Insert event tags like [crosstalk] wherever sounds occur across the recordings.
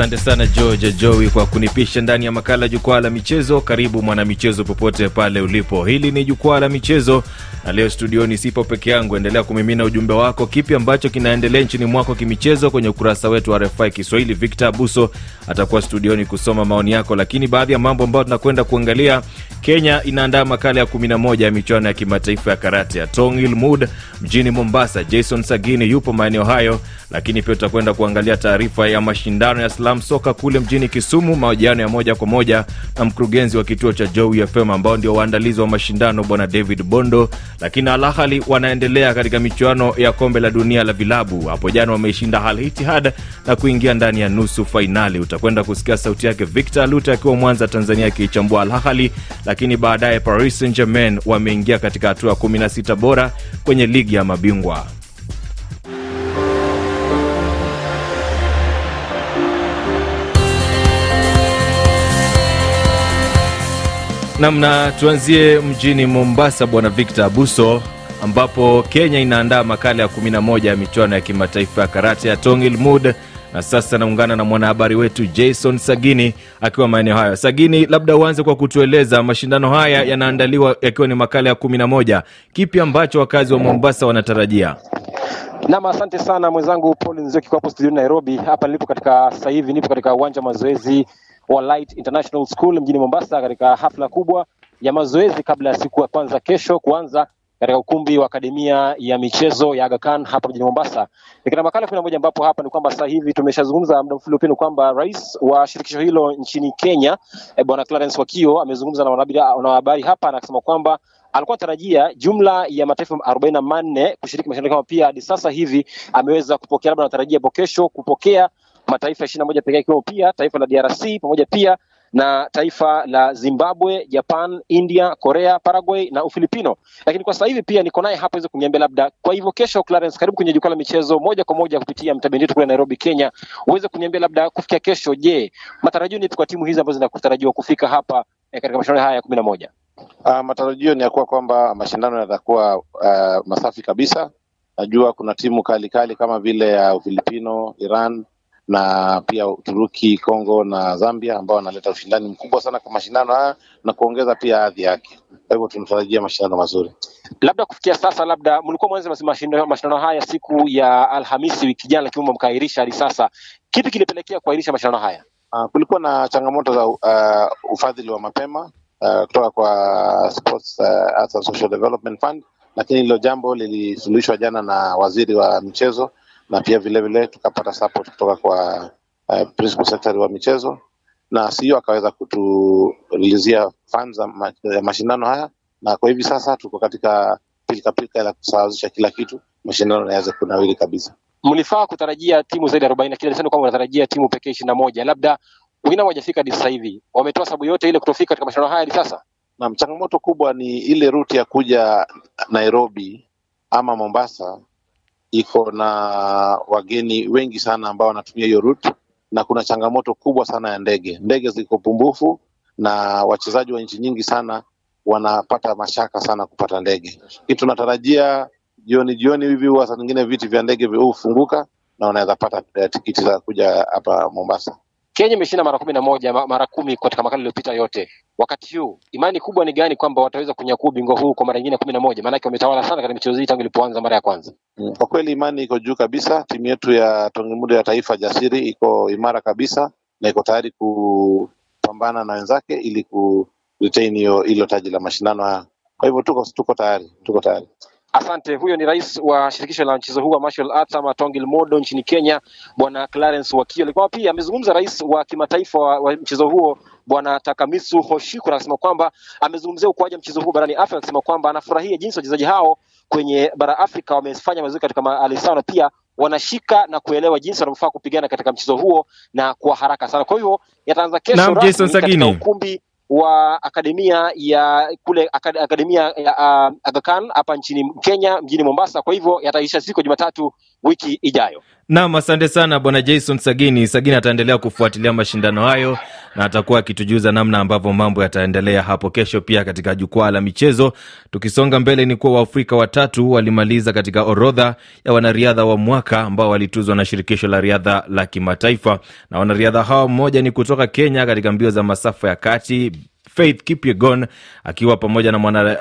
asante sana George Joey kwa kunipisha ndani ya makala jukwaa la michezo. Karibu mwanamichezo, popote pale ulipo. Hili ni jukwaa la michezo, na leo studioni sipo peke yangu. Endelea kumimina ujumbe wako, kipi ambacho kinaendelea nchini mwako kimichezo, kwenye ukurasa wetu wa RFI Kiswahili. Victor Abuso atakuwa studioni kusoma maoni yako, lakini baadhi ya mambo ambayo tunakwenda kuangalia, Kenya inaandaa makala ya 11 ya michuano ya kimataifa ya karate ya Tongil Mud mjini Mombasa. Jason Sagini yupo maeneo hayo, lakini pia tutakwenda kuangalia taarifa ya mashindano ya slam soka kule mjini Kisumu, mahojiano ya moja kwa moja na mkurugenzi wa kituo cha Joy FM ambao ndio waandalizi wa mashindano bwana David Bondo. Lakini Al Ahly wanaendelea katika michuano ya kombe la dunia la vilabu. Hapo jana wameishinda Al Ittihad na kuingia ndani ya nusu fainali. Utakwenda kusikia sauti yake Victor Lute akiwa Mwanza, Tanzania, akiichambua Al Ahly, lakini baadaye Paris Saint Germain wameingia katika hatua ya 16 bora kwenye ligi ya mabingwa. Namna tuanzie mjini mombasa bwana victor abuso ambapo kenya inaandaa makala ya 11 ya michuano ya kimataifa ya karate ya tongil mud na sasa naungana na mwanahabari wetu jason sagini akiwa maeneo hayo. Sagini labda uanze kwa kutueleza mashindano haya yanaandaliwa yakiwa ni makala ya 11 kipi ambacho wakazi wa mombasa wanatarajia? Nam, asante sana mwenzangu Paul Nzioki kwa hapo studioni Nairobi. Hapa nilipo katika sasa hivi nipo katika uwanja wa mazoezi wa Light International School mjini Mombasa katika hafla kubwa ya mazoezi kabla ya siku ya kwanza kesho kuanza katika ukumbi wa akademia ya michezo ya Aga Khan hapa mjini Mombasa. Katika makala kumi na moja ambapo hapa ni kwamba sasa hivi tumeshazungumza muda mfupi uliopita kwamba rais wa shirikisho hilo nchini Kenya eh, bwana Clarence Wakio amezungumza na wanahabari hapa na akasema kwamba alikuwa anatarajia jumla ya mataifa arobaini na manne kushiriki mashindano kama pia hadi sasa hivi ameweza kupokea, labda anatarajia hapo kesho kupokea mataifa ishirini na moja pekee ikiwemo pia taifa la DRC pamoja pia na taifa la Zimbabwe, Japan, India, Korea, Paraguay na Ufilipino. Lakini kwa sasa hivi pia niko naye hapa iweze kuniambia labda, kwa hivyo kesho, Clarence, karibu kwenye jukwaa la michezo moja kwa moja kupitia mtabendi wetu kule Nairobi, Kenya, uweze kuniambia labda kufikia kesho, je, matarajio ni kwa timu hizi ambazo zinatarajiwa kufika hapa eh, katika mashindano haya ya kumi na moja? Uh, matarajio ni ya kuwa kwamba mashindano yatakuwa uh, masafi kabisa. Najua kuna timu kali kali kama vile ya uh, Ufilipino, Iran na pia Uturuki, Kongo na Zambia ambao wanaleta ushindani mkubwa sana kwa mashindano haya na kuongeza pia hadhi yake. Kwa hivyo tunatarajia mashindano mazuri. Labda kufikia sasa, labda mlikuwa mwanza mashindano, mashindano haya siku ya Alhamisi wiki jana, lakini mkaahirisha hadi sasa. Kipi kilipelekea kuahirisha mashindano haya? Uh, kulikuwa na changamoto za uh, ufadhili wa mapema uh, kutoka kwa Sports uh, Arts and Social Development Fund, lakini hilo jambo lilisuluhishwa jana na waziri wa michezo na pia vilevile tukapata support kutoka kwa uh, principal secretary wa michezo na CEO akaweza kutulizia funds ya ma, mashindano haya, na kwa hivi sasa tuko katika pilikapilika la kusawazisha kila kitu, mashindano yaweze kunawili kabisa. Mlifaa kutarajia timu zaidi ya arobaini, lakini alisema kwamba unatarajia timu pekee ishirini na moja. Labda wengine hawajafika hadi sasa hivi, wametoa sababu yote ile kutofika katika mashindano haya hadi sasa. Naam, changamoto kubwa ni ile ruti ya kuja Nairobi ama Mombasa iko na wageni wengi sana ambao wanatumia hiyo route, na kuna changamoto kubwa sana ya ndege. Ndege ziko pumbufu na wachezaji wa nchi nyingi sana wanapata mashaka sana kupata ndege. Hii tunatarajia jioni jioni hivi, huwa saa nyingine viti vya ndege hufunguka na wanaweza pata tikiti za kuja hapa Mombasa. Kenya imeshinda mara kumi na moja mara kumi katika makala iliyopita yote. Wakati huu imani kubwa ni gani kwamba wataweza kunyakua ubingwa huu kwa mara nyingine kumi na moja? Maanake wametawala sana katika michezo hii tangu ilipoanza mara ya kwanza. Mm, Kwa kweli imani iko juu kabisa. Timu yetu ya Tongimudo ya taifa jasiri iko imara kabisa na iko tayari kupambana na wenzake ili ku retain hiyo hilo taji la mashindano haya. Kwa hivyo tuko tuko tayari, tuko tayari. Asante. Huyo ni rais wa shirikisho la mchezo huu wa martial arts ama Tongil Modo nchini Kenya, bwana Clarence Wakio. Alikuwa pia amezungumza rais wa kimataifa wa, wa mchezo huo bwana Takamisu Hoshikura, anasema kwamba amezungumzia ukuaji wa mchezo huu barani Afrika, akisema kwamba anafurahia jinsi wachezaji hao kwenye bara Afrika wamefanya mazuri katika mahali sawa na pia wanashika na kuelewa jinsi wanavyofaa kupigana katika mchezo huo na kwa haraka sana. Kwa hivyo yataanza kesho rasmi katika ukumbi wa akademia ya kule akad, akademia ya uh, Aga Khan hapa nchini Kenya mjini Mombasa. Kwa hivyo yataisha siku Jumatatu wiki ijayo. Nam, asante sana bwana Jason Sagini. Sagini ataendelea kufuatilia mashindano hayo na atakuwa akitujuza namna ambavyo mambo yataendelea hapo kesho, pia katika jukwaa la michezo. Tukisonga mbele, ni kuwa Waafrika watatu walimaliza katika orodha ya wanariadha wa mwaka ambao walituzwa na shirikisho la riadha la kimataifa, na wanariadha hao mmoja ni kutoka Kenya katika mbio za masafa ya kati Faith Kipyegon akiwa pamoja na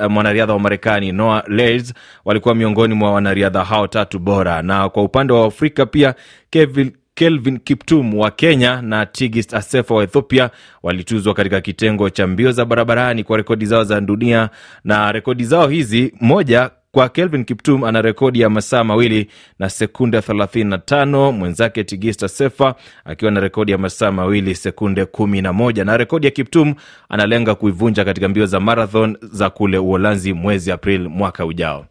mwanariadha wa Marekani Noah Lyles walikuwa miongoni mwa wanariadha hao tatu bora. Na kwa upande wa Afrika pia Kevin Kelvin Kiptum wa Kenya na Tigist Asefa wa Ethiopia walituzwa katika kitengo cha mbio za barabarani kwa rekodi zao za dunia, na rekodi zao hizi moja kwa Kelvin Kiptum ana rekodi ya masaa mawili na sekunde 35, mwenzake Tigista Sefa akiwa na rekodi ya masaa mawili sekunde 11, na rekodi ya Kiptum analenga kuivunja katika mbio za marathon za kule Uholanzi mwezi Aprili mwaka ujao.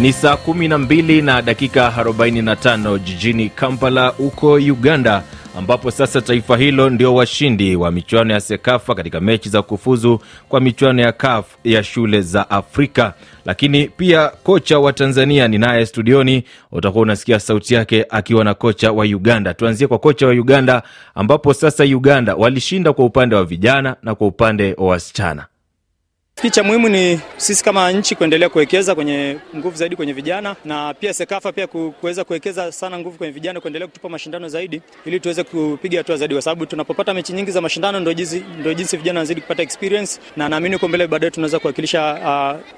Ni saa 12 na dakika 45 jijini Kampala huko Uganda, ambapo sasa taifa hilo ndio washindi wa michuano ya SEKAFA katika mechi za kufuzu kwa michuano ya CAF ya shule za Afrika. Lakini pia kocha wa Tanzania ni naye studioni, utakuwa unasikia sauti yake akiwa na kocha wa Uganda. Tuanzie kwa kocha wa Uganda, ambapo sasa Uganda walishinda kwa upande wa vijana na kwa upande wa wasichana. Cha muhimu ni sisi kama nchi kuendelea kuwekeza kwenye nguvu zaidi kwenye vijana na pia Sekafa pia ku- kuweza kuwekeza sana nguvu kwenye vijana, kuendelea kutupa mashindano zaidi ili tuweze kupiga hatua zaidi, kwa sababu tunapopata mechi nyingi za mashindano ndio jinsi ndio jinsi vijana wanazidi kupata experience, na naamini huko mbele baadaye tunaweza kuwakilisha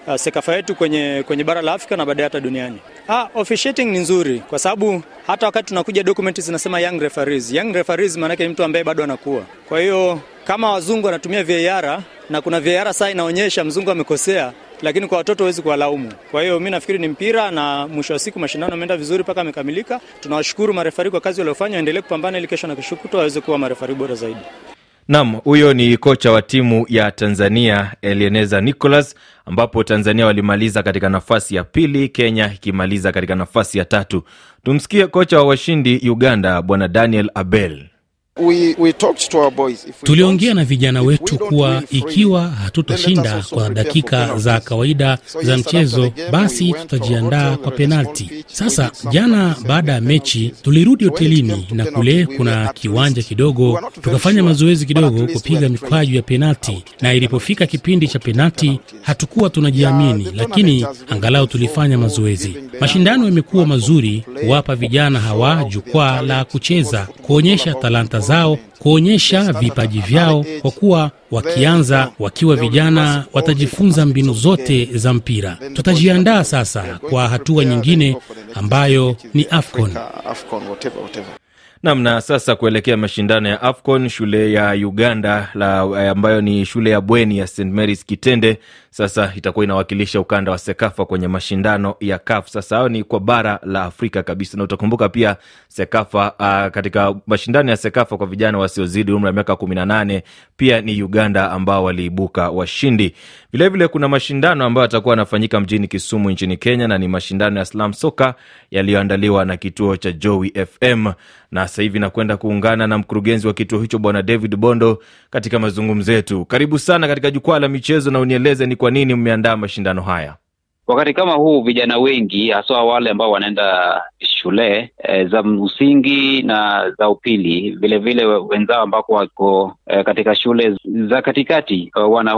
uh, uh, Sekafa yetu kwenye kwenye bara la Afrika na baadaye hata duniani. Ah, officiating ni nzuri kwa sababu hata wakati tunakuja document zinasema young referees. Young referees maana yake ni mtu ambaye bado anakuwa. Kwa hiyo kama wazungu wanatumia VAR na kuna VAR saa inaonyesha mzungu amekosea, lakini kwa watoto huwezi kuwalaumu. Kwa hiyo mi nafikiri ni mpira, na mwisho wa siku mashindano ameenda vizuri mpaka amekamilika. Tunawashukuru marefari kwa kazi waliofanya, waendelee kupambana ili kesho na kesho kutwa waweze kuwa marefari bora zaidi. Nam, huyo ni kocha wa timu ya Tanzania Elieneza Nicolas, ambapo Tanzania walimaliza katika nafasi ya pili, Kenya ikimaliza katika nafasi ya tatu. Tumsikie kocha wa washindi Uganda, Bwana Daniel Abel. Tuliongea na vijana wetu kuwa ikiwa hatutashinda kwa dakika za kawaida za mchezo, basi tutajiandaa kwa penalti. Sasa jana baada ya mechi tulirudi hotelini na kule kuna kiwanja kidogo, tukafanya mazoezi kidogo kupiga mikwaju ya penalti, na ilipofika kipindi cha penalti hatukuwa tunajiamini, lakini angalau tulifanya mazoezi. Mashindano yamekuwa mazuri kuwapa vijana hawa jukwaa la kucheza, kuonyesha talanta. Zao, kuonyesha vipaji vyao, kwa kuwa wakianza wakiwa vijana watajifunza mbinu zote za mpira. Tutajiandaa sasa kwa hatua nyingine ambayo ni AFCON. Africa, AFCON, whatever, whatever. Nam, na sasa kuelekea mashindano ya AFCON, shule ya Uganda la, ambayo ni shule ya bweni ya St Mary's Kitende sasa itakuwa inawakilisha ukanda wa SEKAFA kwenye mashindano ya CAF. Sasa hayo ni kwa bara la Afrika kabisa, na utakumbuka pia SEKAFA uh, katika mashindano ya SEKAFA kwa vijana wasiozidi umri wa miaka kumi na nane pia ni Uganda ambao waliibuka washindi. Vilevile vile kuna mashindano ambayo yatakuwa yanafanyika mjini Kisumu nchini Kenya, na ni mashindano ya slam soka yaliyoandaliwa na kituo cha Joey FM na sasa hivi nakwenda kuungana na mkurugenzi wa kituo hicho Bwana David Bondo katika mazungumzo yetu. Karibu sana katika jukwaa la michezo, na unieleze ni kwa nini mmeandaa mashindano haya. Wakati kama huu vijana wengi haswa wale ambao wanaenda shule e, za msingi na za upili, vilevile wenzao ambako wako e, katika shule za katikati e, wana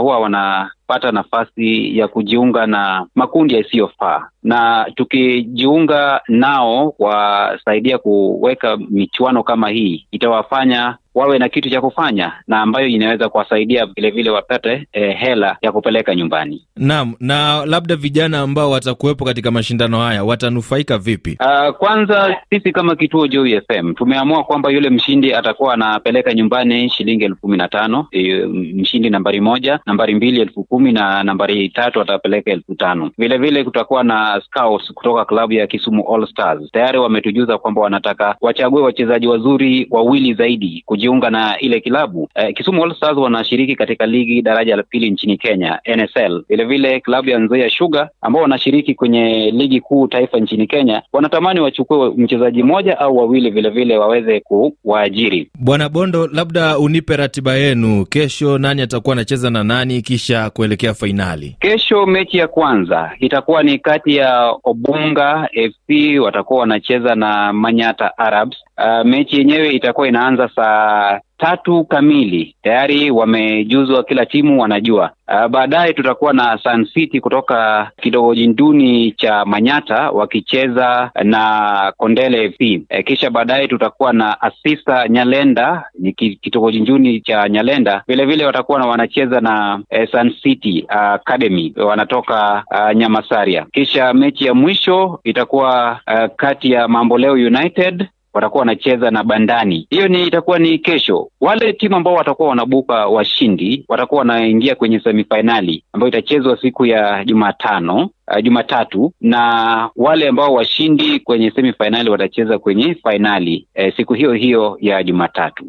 wanapata nafasi ya kujiunga na makundi yasiyofaa, na tukijiunga nao kwasaidia kuweka michuano kama hii, itawafanya wawe na kitu cha kufanya na ambayo inaweza kuwasaidia vilevile wapate e, hela ya kupeleka nyumbani. Naam, na labda vijana ambao watakuwepo katika mashindano haya watanufaika vipi? Uh, kwanza sisi kama kituo Joy FM tumeamua kwamba yule mshindi atakuwa anapeleka nyumbani shilingi elfu kumi na tano e, mshindi nambari moja, nambari mbili elfu kumi na nambari tatu atapeleka elfu tano. Vile vile kutakuwa na scouts kutoka klabu ya Kisumu All Stars. Tayari wametujuza kwamba wanataka wachague wachezaji wazuri wawili zaidi kujiunga na ile kilabu. Eh, Kisumu All Stars wanashiriki katika ligi daraja la pili nchini Kenya NSL. Vilevile klabu ya Nzoia Sugar ambao wanashiriki kwenye ligi kuu taifa nchini Kenya wanatamani wachukue mchezaji mmoja au wawili vilevile waweze kuwaajiri. Bwana Bondo, labda unipe ratiba yenu kesho, nani atakuwa anacheza na nani kisha kuelekea fainali? Kesho mechi ya kwanza itakuwa ni kati ya Obunga FC watakuwa wanacheza na Manyata Arabs. Uh, mechi yenyewe itakuwa inaanza saa tatu kamili. Tayari wamejuzwa, kila timu wanajua. Uh, baadaye tutakuwa na Sun City kutoka kitogoji nduni cha Manyata wakicheza na Kondele FC. E, kisha baadaye tutakuwa na Asisa Nyalenda ni kitogoji kitongoji cha Nyalenda, vilevile watakuwa na wanacheza na uh, Sun City uh, Academy wanatoka uh, Nyamasaria. Kisha mechi ya mwisho itakuwa uh, kati ya Mamboleo United watakuwa wanacheza na Bandani. Hiyo ni itakuwa ni kesho. Wale timu ambao watakuwa wanabuka washindi watakuwa wanaingia kwenye semifainali ambayo itachezwa siku ya Jumatano uh, Jumatatu, na wale ambao washindi kwenye semifainali watacheza kwenye fainali eh, siku hiyo hiyo ya Jumatatu.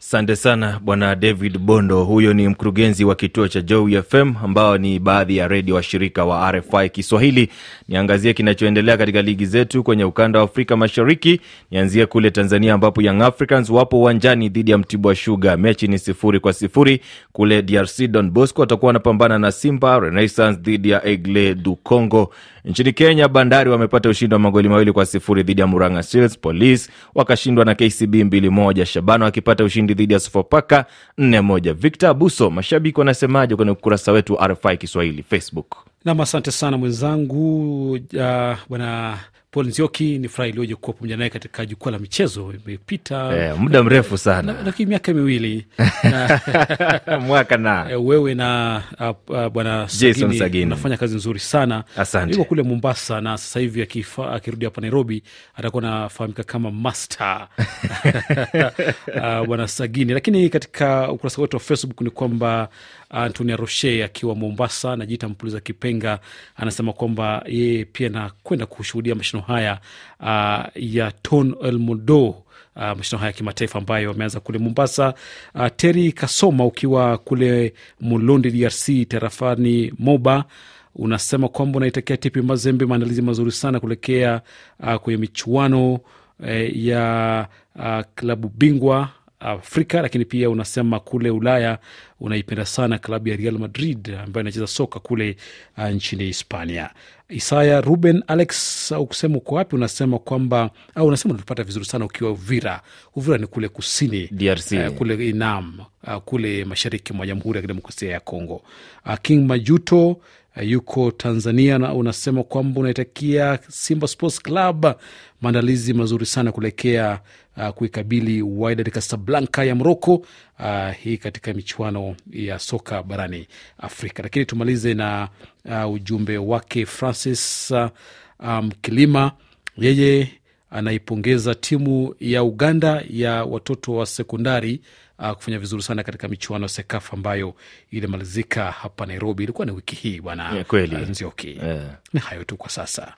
Asante sana bwana David Bondo. Huyo ni mkurugenzi wa kituo cha Joy FM ambao ni baadhi ya redio washirika wa RFI Kiswahili. Niangazie kinachoendelea katika ligi zetu kwenye ukanda wa Afrika Mashariki. Nianzie kule Tanzania ambapo Young Africans wapo uwanjani dhidi ya Mtibwa Sugar. Mechi ni sifuri kwa sifuri. Kule DRC Don Bosco watakuwa wanapambana na Simba. Renaissance dhidi ya Aigle du Congo. Nchini Kenya, Bandari wamepata ushindi wa magoli mawili kwa sifuri dhidi ya Murang'a Seals. Police wakashindwa na KCB mbili moja. Shabana wakipata ushindi dhidi ya Sofapaka nne moja. Victor Abuso, mashabiki wanasemaje kwenye ukurasa wetu wa RFI Kiswahili Facebook? Nam, asante sana mwenzangu uh, bwana Paul Nzioki. Ni furaha iliyoje kuwa pamoja naye katika jukwaa la michezo. Imepita Eh, muda mrefu sana na- lakini miaka miwili [laughs] mwaka na [laughs] eh, wewe na uh, uh, bwana Sagini. unafanya kazi nzuri sana. Asante. Yuko kule Mombasa na sasa hivi akirudi hapa Nairobi atakuwa anafahamika kama master [laughs] uh, bwana Sagini. Lakini katika ukurasa wetu wa Facebook ni kwamba Antonia Roche akiwa Mombasa najiita mpuliza kipenga, anasema kwamba yeye pia nakwenda kushuhudia mashindano haya uh, ya Ton El Modo uh, mashindano haya ya kimataifa ambayo wameanza kule Mombasa. Uh, Teri Kasoma ukiwa kule Mulundi, DRC, tarafani Moba unasema kwamba unaitakia Tipi Mazembe maandalizi mazuri sana kuelekea uh, kwenye michuano uh, ya uh, klabu bingwa Afrika, lakini pia unasema kule Ulaya unaipenda sana klabu ya Real Madrid ambayo inacheza soka kule uh, nchini Hispania. Isaya Ruben Alex, au kusema uko wapi? Unasema kwamba au unasema unatupata vizuri sana ukiwa Uvira. Uvira ni kule kusini DRC. uh, kule Inam uh, kule mashariki mwa Jamhuri ya Kidemokrasia ya Kongo. Uh, King Majuto yuko Tanzania na unasema kwamba unaitakia Simba Sports Club maandalizi mazuri sana kuelekea uh, kuikabili Wydad Casablanca ya Moroko, uh, hii katika michuano ya soka barani Afrika. Lakini tumalize na uh, ujumbe wake Francis uh, um, Kilima, yeye anaipongeza timu ya Uganda ya watoto wa sekondari uh, kufanya vizuri sana katika michuano ya SEKAFA ambayo ilimalizika hapa Nairobi. Ilikuwa ni wiki hii bwana Yeah, Nzioki. Eh. Ni hayo tu kwa sasa.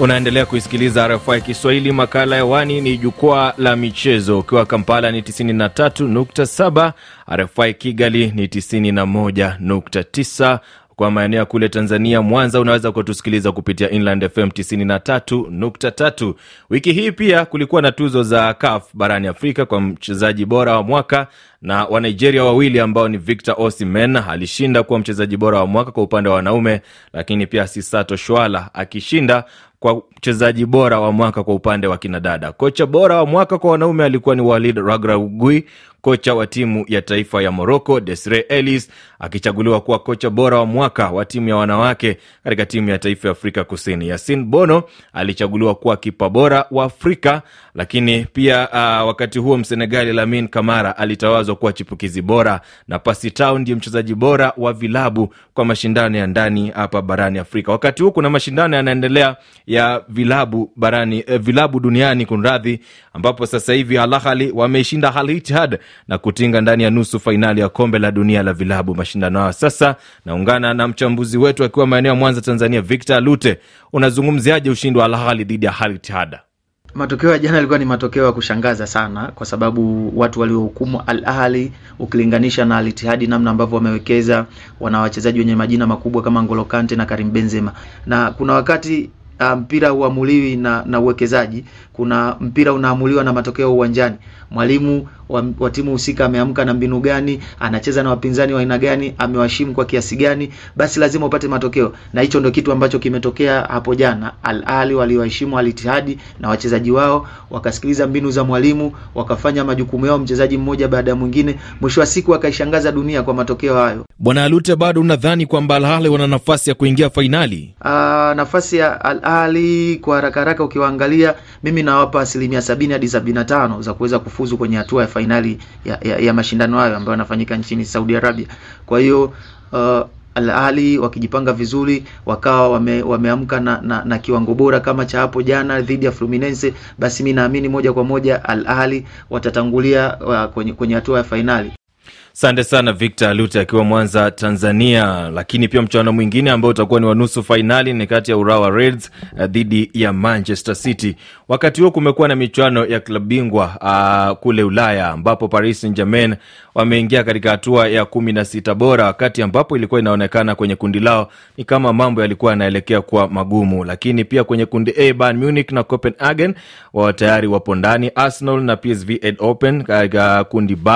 Unaendelea kuisikiliza RFI Kiswahili. Makala hewani ni jukwaa la michezo. Ukiwa Kampala ni 93.7, RFI Kigali ni 91.9. Kwa maeneo ya kule Tanzania, Mwanza, unaweza kutusikiliza kupitia Inland FM 93.3. Wiki hii pia kulikuwa na tuzo za CAF barani Afrika kwa mchezaji bora wa mwaka na Wanigeria wawili ambao ni Victor Osimhen alishinda kuwa mchezaji bora wa mwaka kwa upande wa wanaume, lakini pia Sisato Shwala akishinda kwa mchezaji bora wa mwaka kwa upande wa kinadada. Kocha bora wa mwaka kwa wanaume alikuwa ni Walid Ragragui, kocha wa timu ya taifa ya Morocco. Desire Ellis akichaguliwa kuwa kocha bora wa mwaka wa timu ya wanawake katika timu ya taifa ya Afrika Kusini. Yasin Bono alichaguliwa kuwa kipa bora wa Afrika, lakini pia uh, wakati huo Msenegali Lamin Kamara alitawazwa kuwa chipukizi bora, na Pasi Tau ndiye mchezaji bora wa vilabu kwa mashindano ya ndani hapa barani Afrika. Wakati huu kuna mashindano yanaendelea ya vilabu barani eh, vilabu duniani kunradhi, ambapo sasa hivi Al Ahly wameishinda Al Ittihad na kutinga ndani ya nusu fainali ya kombe la dunia la vilabu. Mashindano hayo sasa, naungana na mchambuzi wetu akiwa maeneo ya Mwanza, Tanzania, Victor Lute. Unazungumziaje ushindi wa Al Ahly dhidi ya Al Ittihad? Matokeo ya jana yalikuwa ni matokeo ya kushangaza sana, kwa sababu watu waliohukumu Al Ahly ukilinganisha na Al Ittihad, namna ambavyo wamewekeza, wana wachezaji wenye majina makubwa kama N'Golo Kante na Karim Benzema, na kuna wakati mpira mpira huamuliwi na, na uwekezaji. Kuna mpira unaamuliwa na matokeo uwanjani. Mwalimu wa, wa timu husika ameamka na mbinu gani, anacheza na wapinzani wa aina gani, amewashimu kwa kiasi gani, basi lazima upate matokeo, na hicho ndio kitu ambacho kimetokea hapo jana. Al Ahly waliwaheshimu Al Ittihad na wachezaji wao, wakasikiliza mbinu za mwalimu, wakafanya majukumu yao mchezaji mmoja baada ya mwingine, mwisho wa siku akaishangaza dunia kwa matokeo hayo. Bwana Alute, bado unadhani kwamba Al Ahly wana nafasi ya kuingia fainali? Aa, nafasi ya Al Ahly kwa haraka haraka ukiwaangalia, mimi nawapa asilimia sabini hadi sabini na tano za kuweza kufuzu kwenye hatua ya fainali ya, ya, ya mashindano hayo ambayo yanafanyika nchini Saudi Arabia. Kwa hiyo uh, Al Ahly wakijipanga vizuri wakawa wame, wameamka na, na, na kiwango bora kama cha hapo jana dhidi ya Fluminense, basi mi naamini moja kwa moja Al Ahly watatangulia uh, kwenye kwenye hatua ya fainali. Asante sana Victor Lute akiwa Mwanza, Tanzania. Lakini pia mchuano mwingine ambao utakuwa ni wa nusu fainali ni kati ya Urawa Reds uh, dhidi ya Manchester City. Wakati huo kumekuwa na michuano ya klabu bingwa uh, kule Ulaya ambapo Paris Saint Germain wameingia katika hatua ya kumi na sita bora, wakati ambapo ilikuwa inaonekana kwenye kundi lao ni kama mambo yalikuwa yanaelekea kuwa magumu. Lakini pia kwenye kundi A, Bayern Munich na Copenhagen wao tayari wapo ndani, Arsenal na PSV Eindhoven katika kundi B.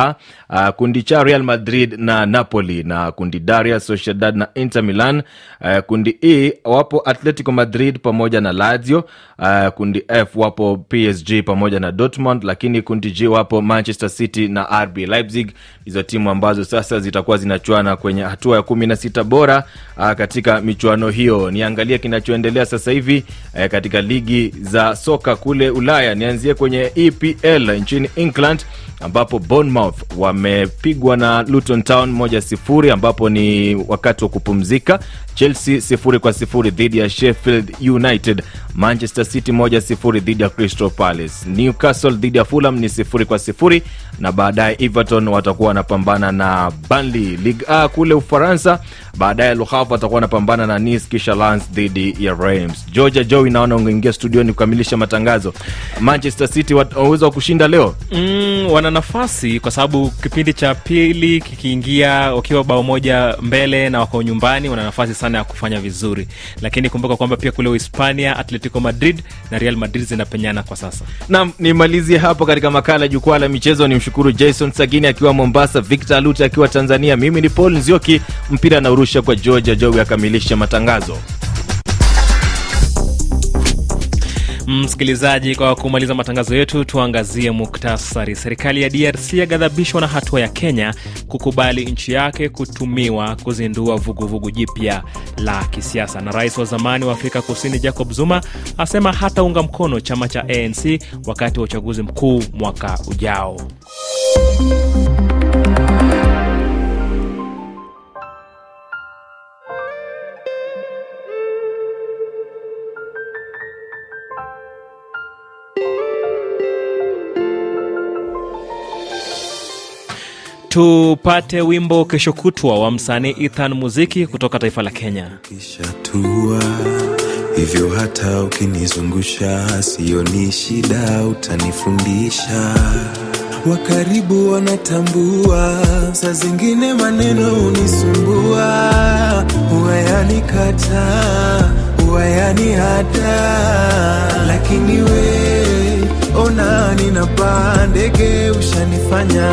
Uh, kundi cha Real Madrid na Napoli na kundi D Real Sociedad na Inter Milan. Uh, kundi E wapo Atletico Madrid pamoja na Lazio. Uh, kundi F wapo PSG pamoja na Dortmund, lakini kundi G wapo Manchester City na RB Leipzig. Hizo timu ambazo sasa zitakuwa zinachuana kwenye hatua ya kumi na sita bora uh, katika michuano hiyo. Niangalie kinachoendelea sasa hivi uh, katika ligi za soka kule Ulaya. Nianzie kwenye EPL nchini England ambapo Bournemouth wamepigwa na Luton Town moja sifuri, ambapo ni wakati wa kupumzika. Chelsea sifuri kwa sifuri dhidi ya Sheffield United. Manchester City moja sifuri dhidi ya Crystal Palace. Newcastle dhidi ya Fulham ni sifuri kwa sifuri, na baadaye Everton watakuwa wanapambana na Burnley. Ligue A kule Ufaransa, baadaye Le atakuwa anapambana na Nice, kisha Lens dhidi ya Reims. Georgia Joe, naona ungeingia studioni kukamilisha matangazo. Manchester City wanaweza kushinda leo? Mm, wana nafasi kwa sababu kipindi cha pili kikiingia wakiwa bao moja mbele na wako nyumbani, wana nafasi sana ya kufanya vizuri, lakini kumbuka kwamba pia kule Uhispania Atletico Madrid na Real Madrid zinapenyana kwa sasa. Naam, nimalizie hapo katika makala jukwaa la michezo. Ni mshukuru Jason Sagini akiwa Mombasa, Victor Lute akiwa Tanzania. Mimi ni Paul Nzioki, mpira anaurusha kwa Georgia Jowi akamilisha matangazo. Msikilizaji, kwa kumaliza matangazo yetu, tuangazie muktasari. Serikali ya DRC yaghadhabishwa na hatua ya Kenya kukubali nchi yake kutumiwa kuzindua vuguvugu jipya la kisiasa, na rais wa zamani wa Afrika Kusini Jacob Zuma asema hataunga mkono chama cha ANC wakati wa uchaguzi mkuu mwaka ujao. Tupate wimbo kesho kutwa wa msanii Ethan Muziki kutoka taifa la Kenya. Kishatua hivyo, hata ukinizungusha sioni shida, utanifundisha. Wa karibu wanatambua, saa zingine maneno unisumbua, wayanikata wayani hata, lakini we ona ninapaa ndege, ushanifanya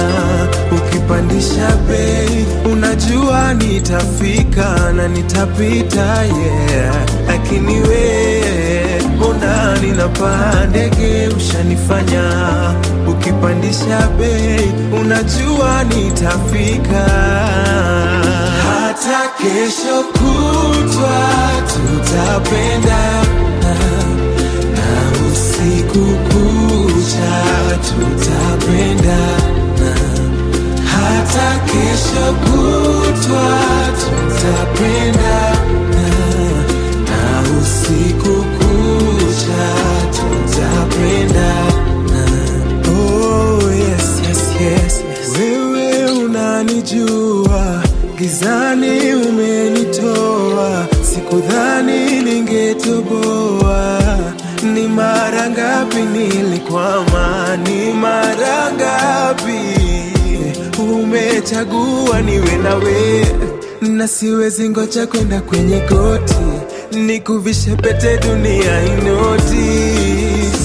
ukipandisha bei, unajua nitafika na nitapita, yeah. Lakini we mbona ninapaa ndege, ushanifanya ukipandisha bei, unajua nitafika. Hata kesho kutwa tutapendana umechagua niwe nawe, na siwezi ngoja kwenda kwenye goti nikuvishe pete dunia inoti.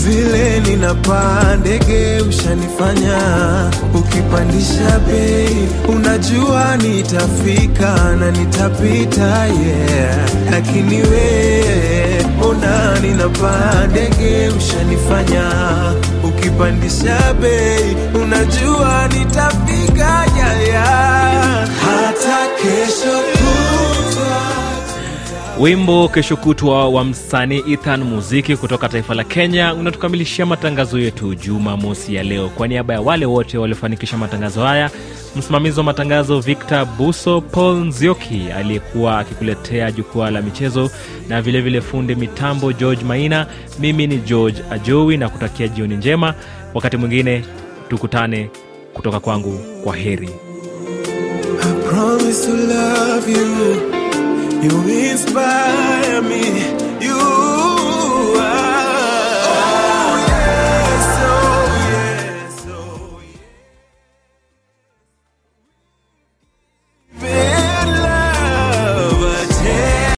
Vile ninapaa ndege ushanifanya ukipandisha bei unajua nitafika na nitapita yeah. Lakini we ona ninapaa ndege ushanifanya ukipandisha bei unajua nitafika yeah. hata kesho kutwa Wimbo kesho kutwa wa msanii Ethan Muziki kutoka taifa la Kenya unatukamilishia matangazo yetu Jumamosi ya leo. Kwa niaba ya wale wote waliofanikisha matangazo haya, msimamizi wa matangazo Victor Buso, Paul Nzioki aliyekuwa akikuletea jukwaa la michezo, na vilevile fundi mitambo George Maina. Mimi ni George Ajowi na kutakia jioni njema. Wakati mwingine tukutane. Kutoka kwangu, kwa heri. You